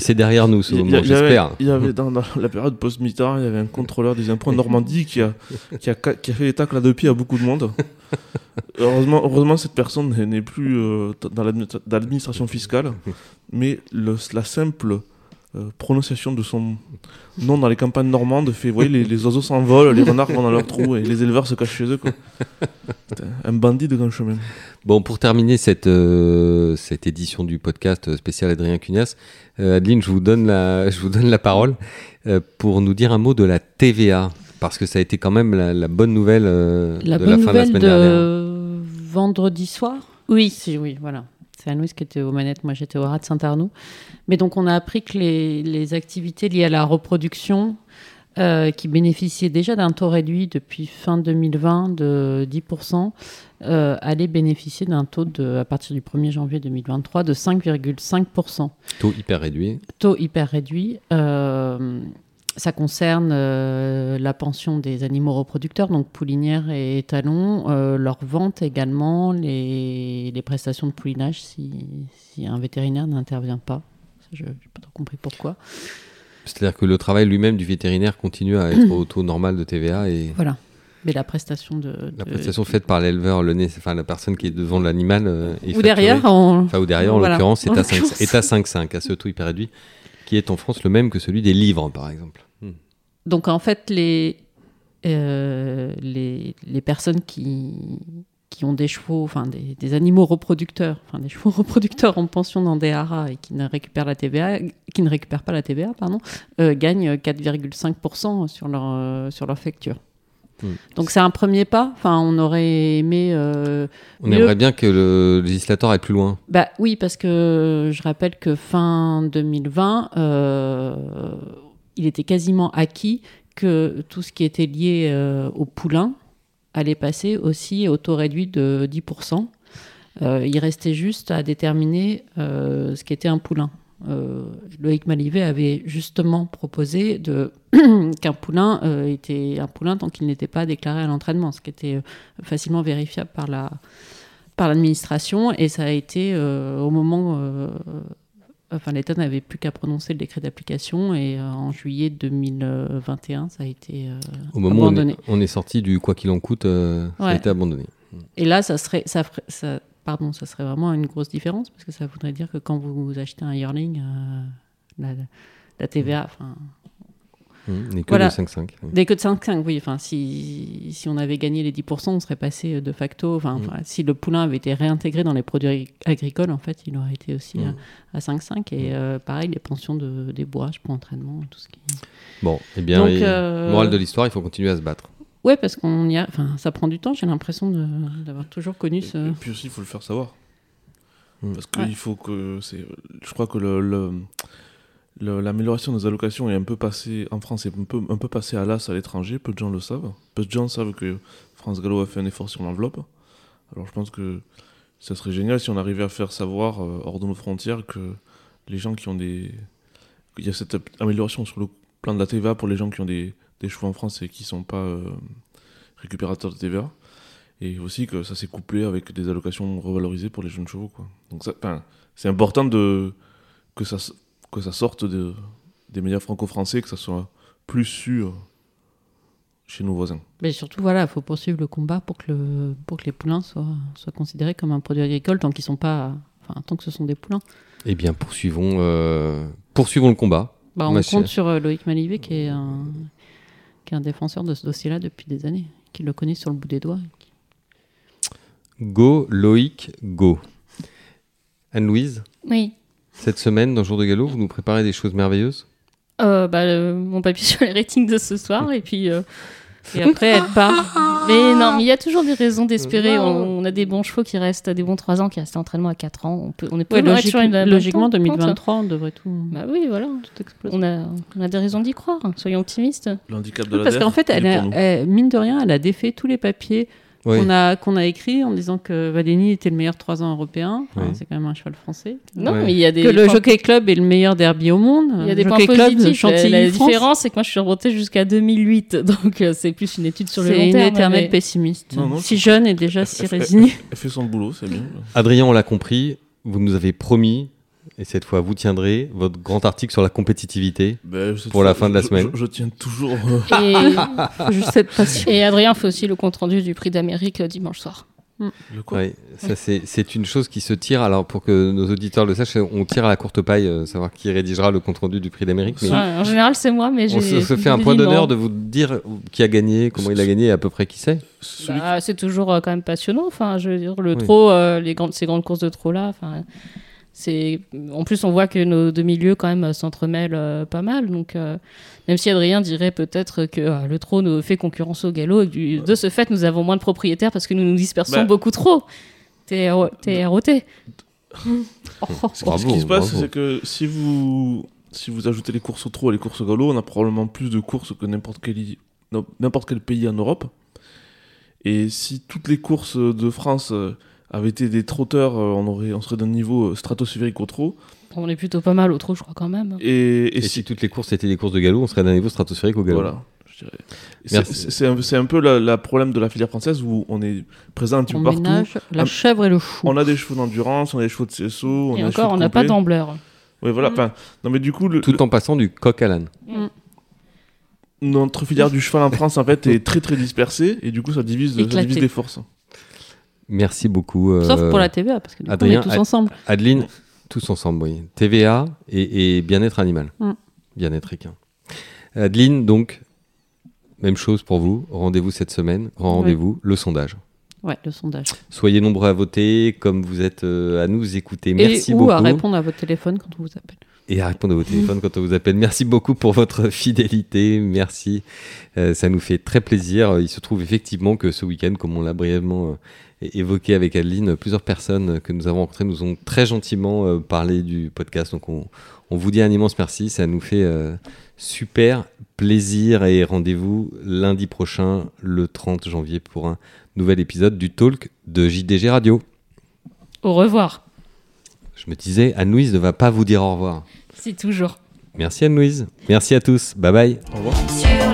c'est derrière nous ce moment, j'espère. Il y avait dans, la période post-Mitterrand, il y avait un contrôleur des impôts en Normandie qui a, qui a, qui a fait des tacles à deux pieds à beaucoup de monde. heureusement, heureusement, cette personne n'est- plus euh, dans l'admi- dans l'administration fiscale, mais le- la simple euh, prononciation de son nom dans les campagnes normandes fait, vous voyez, les, les oiseaux s'envolent, les renards vont dans leur trou et les éleveurs se cachent chez eux. quoi. Un bandit de grand chemin. Bon, pour terminer cette, euh, cette édition du podcast spécial Adrien Cunias, euh, Adeline, je vous donne la, je vous donne la parole euh, pour nous dire un mot de la TVA, parce que ça a été quand même la, la bonne nouvelle euh, La de bonne la fin de la nouvelle semaine de dernière. vendredi soir? Oui. Si, oui, voilà. C'est Anouis qui était aux manettes, moi j'étais au rat de Saint-Arnoux. Mais donc on a appris que les, les activités liées à la reproduction, euh, qui bénéficiaient déjà d'un taux réduit depuis fin 2020 de 10%, euh, allaient bénéficier d'un taux de, à partir du 1er janvier 2023 de 5,5% Taux hyper réduit. taux hyper réduit. Euh, ça concerne euh, la pension des animaux reproducteurs, donc poulinières et étalons, euh, leur vente également, les, les prestations de poulinage si, si un vétérinaire n'intervient pas. Ça, Je n'ai pas trop compris pourquoi. C'est-à-dire que le travail lui-même du vétérinaire continue à être au taux normal de TVA et Voilà. Mais la prestation de. la prestation faite par l'éleveur, le nez, enfin la personne qui est devant l'animal euh, Ou derrière, en- Enfin, ou derrière, en Voilà. l'occurrence, est à 5 l'occurrence. est à 5,5, à ce taux hyper réduit, est en France le même que celui des livres, par exemple. Hmm. Donc en fait, les, euh, les, les personnes qui, qui ont des chevaux, enfin des, des animaux reproducteurs, enfin des chevaux reproducteurs en pension dans des haras et qui ne récupèrent la TVA, qui ne récupèrent pas la TVA, pardon, euh, gagnent 4,5% sur leur euh, sur leur facture. Hmm. Donc c'est un premier pas. Enfin, on aurait aimé. euh, On mieux- aimerait bien que le législateur aille plus loin. bah oui, parce que je rappelle que fin 2020, euh, il était quasiment acquis que tout ce qui était lié euh, au poulain allait passer aussi au taux réduit de 10%. Euh, il restait juste à déterminer ce qu'était un poulain. Euh, Loïc Malivet avait justement proposé qu'un poulain euh, était un poulain tant qu'il n'était pas déclaré à l'entraînement, ce qui était euh, facilement vérifiable par la par l'administration et ça a été euh, au moment enfin l'État n'avait plus qu'à prononcer le décret d'application et euh, en juillet 2021 ça a été euh, Au moment où on abandonné. est, on est sorti du quoi qu'il en coûte, euh, ça a été abandonné. Et là, ça serait, ça, pardon, ça serait vraiment une grosse différence parce que ça voudrait dire que quand vous achetez un yearling, euh, la, la TVA, enfin, Mmh, n'est que Voilà. de 5-5. oui. Des que de 5-5, oui. Enfin, si, si on avait gagné les 10%, on serait passé de facto. Enfin, Mm. enfin, si le poulain avait été réintégré dans les produits agri- agricoles, en fait, il aurait été aussi Mm. à, à 5-5. Et euh, pareil, les pensions de, des bourrages pour entraînement, tout ce qui. Bon, eh bien, Donc, euh, morale de l'histoire, il faut continuer à se battre. Ouais, parce qu'on y a. Enfin, ça prend du temps. J'ai l'impression de- d'avoir toujours connu ce. et puis aussi, il faut le faire savoir. Mm. Parce qu'il Ouais. faut que. c'est Je crois que le- L'amélioration des allocations est un peu passée en France, est un peu, un peu passée à l'as à l'étranger. Peu de gens le savent. Peu de gens savent que France Gallo a fait un effort sur l'enveloppe. Alors je pense que ça serait génial si on arrivait à faire savoir euh, hors de nos frontières que les gens qui ont des. Il y a cette amélioration sur le plan de la TVA pour les gens qui ont des, des chevaux en France et qui ne sont pas euh, récupérateurs de TVA. Et aussi que ça s'est couplé avec des allocations revalorisées pour les jeunes chevaux. Quoi. Donc ça, c'est important de, que, ça, que ça sorte de- des médias franco-français, que ça soit plus sûr chez nos voisins. Mais surtout, voilà, il faut poursuivre le combat pour que, le, pour que les poulains soient, soient considérés comme un produit agricole tant qu'ils sont pas. Enfin, tant que ce sont des poulains. Eh bien, poursuivons, euh, poursuivons le combat. Bah, on compte sur euh, Loïc Malivet, qui est, un, qui est un défenseur de ce dossier-là depuis des années, qui le connaît sur le bout des doigts. Go, Loïc, go. Anne-Louise, Oui. cette semaine, dans Jour de Galop, vous nous préparez des choses merveilleuses? Euh, bah, le- mon papier sur les ratings de ce soir, et puis. euh, Et après, elle part. Mais non, mais il y a toujours des raisons d'espérer. On, on a des bons chevaux qui restent, des bons 3 ans qui restent en entraînement à 4 ans. On peut, on est pas Ouais, loin logique- sur une bonne logiquement, pente. 2023, on devrait tout, Bah oui, voilà. tout exploser. On a, on a des raisons d'y croire. Soyons optimistes. L'handicap de la Parce qu'en fait, elle a- elle- mine de rien, elle a défait tous les papiers Oui. qu'on a, qu'on a écrits en disant que Vadeni était le meilleur 3 ans européen. Enfin, Oui. C'est quand même un cheval français. Non, Ouais. mais il y a des. Que le Jockey Club est le meilleur derby au monde. Il y a des points Club positifs. La, Chantilly, la France. différence, c'est que moi, je suis remontée jusqu'à 2008. Donc, euh, c'est plus une étude sur le long C'est une terme. éternelle mais- pessimiste. Non, non, si je- jeune et déjà si résignée. Elle fait son boulot, c'est bien. Adrien, on l'a compris, vous nous avez promis, et cette fois vous tiendrez, votre grand article sur la compétitivité. Cette Pour la fin de la je- semaine. Je, je tiens toujours. euh, Et, être patient. et Adrien fait aussi le compte rendu du prix d'Amérique euh, dimanche soir. le quoi Ouais, ça c'est une chose qui se tire. Alors pour que nos auditeurs le sachent, on tire à la courte paille, euh, savoir qui rédigera le compte rendu du prix d'Amérique. Mais Ouais, en général, c'est moi, mais j'ai. on se, se fait un point d'honneur de vous dire qui a gagné, comment il a gagné et à peu près qui c'est. Bah, c'est toujours euh, quand même passionnant. Enfin, je veux dire, le Oui. trot, euh, les grandes, ces grandes courses de trot là. Enfin, c'est. En plus, on voit que nos deux milieux quand même euh, s'entremêlent euh, pas mal. Donc, euh, même si Adrien dirait peut-être que euh, le nous fait concurrence au galop, et que du- de ce fait, nous avons moins de propriétaires parce que nous nous dispersons Bah. beaucoup trop. TRO TROT. Ce Bravo, qui se passe, c'est que si vous, si vous ajoutez les courses au trot et les courses au galop, on a probablement plus de courses que n'importe quel, n'importe pays en Europe. Et si toutes les courses de France avaient été des trotteurs, euh, on, aurait, on serait d'un niveau euh, stratosphérique au trot. On est plutôt pas mal au trot, je crois quand même. Et, et Et, si toutes les courses étaient des courses de galop, on serait d'un niveau stratosphérique au galop. Voilà. je dirais. C'est- un, peu la problème de la filière française où on est présent un petit On peu partout. ménage la chèvre et le chou. On a des chevaux d'endurance, on a des chevaux de CSO, on Et a des chevaux encore, on n'a pas d'ambleur. Ouais, voilà. Enfin, non, mais du coup, le, Tout en passant du coq à l'âne. notre filière du cheval en France en fait est très très dispersée et du coup ça divise, ça divise les forces. Merci beaucoup. euh, Sauf pour la TVA, parce que du coup, Adrien, on est tous ensemble. Adeline, tous ensemble, oui. TVA et, et bien-être animal. Mm. Bien-être équin. Adeline, donc, même chose pour vous. Rendez-vous cette semaine. Oui. rendez-vous, le sondage. Ouais, le sondage. Soyez nombreux à voter, comme vous êtes euh, à nous écouter. Et Merci ou beaucoup. à répondre à votre téléphone quand on vous appelle. Et à répondre à vos téléphones quand on vous appelle. Merci beaucoup pour votre fidélité. Merci. Euh, ça nous fait très plaisir. Il se trouve effectivement que ce week-end, comme on l'a brièvement évoqué avec Adeline, plusieurs personnes que nous avons rencontrées nous ont très gentiment euh, parlé du podcast. Donc on, on vous dit un immense merci. Ça nous fait euh, super plaisir et rendez-vous lundi prochain, le 30 janvier, pour un nouvel épisode du Talk de JDG Radio. Au revoir. Je me disais, Anne-Louise ne va pas vous dire au revoir. C'est toujours. Merci Anne-Louise. Merci à tous. Bye bye. Au revoir.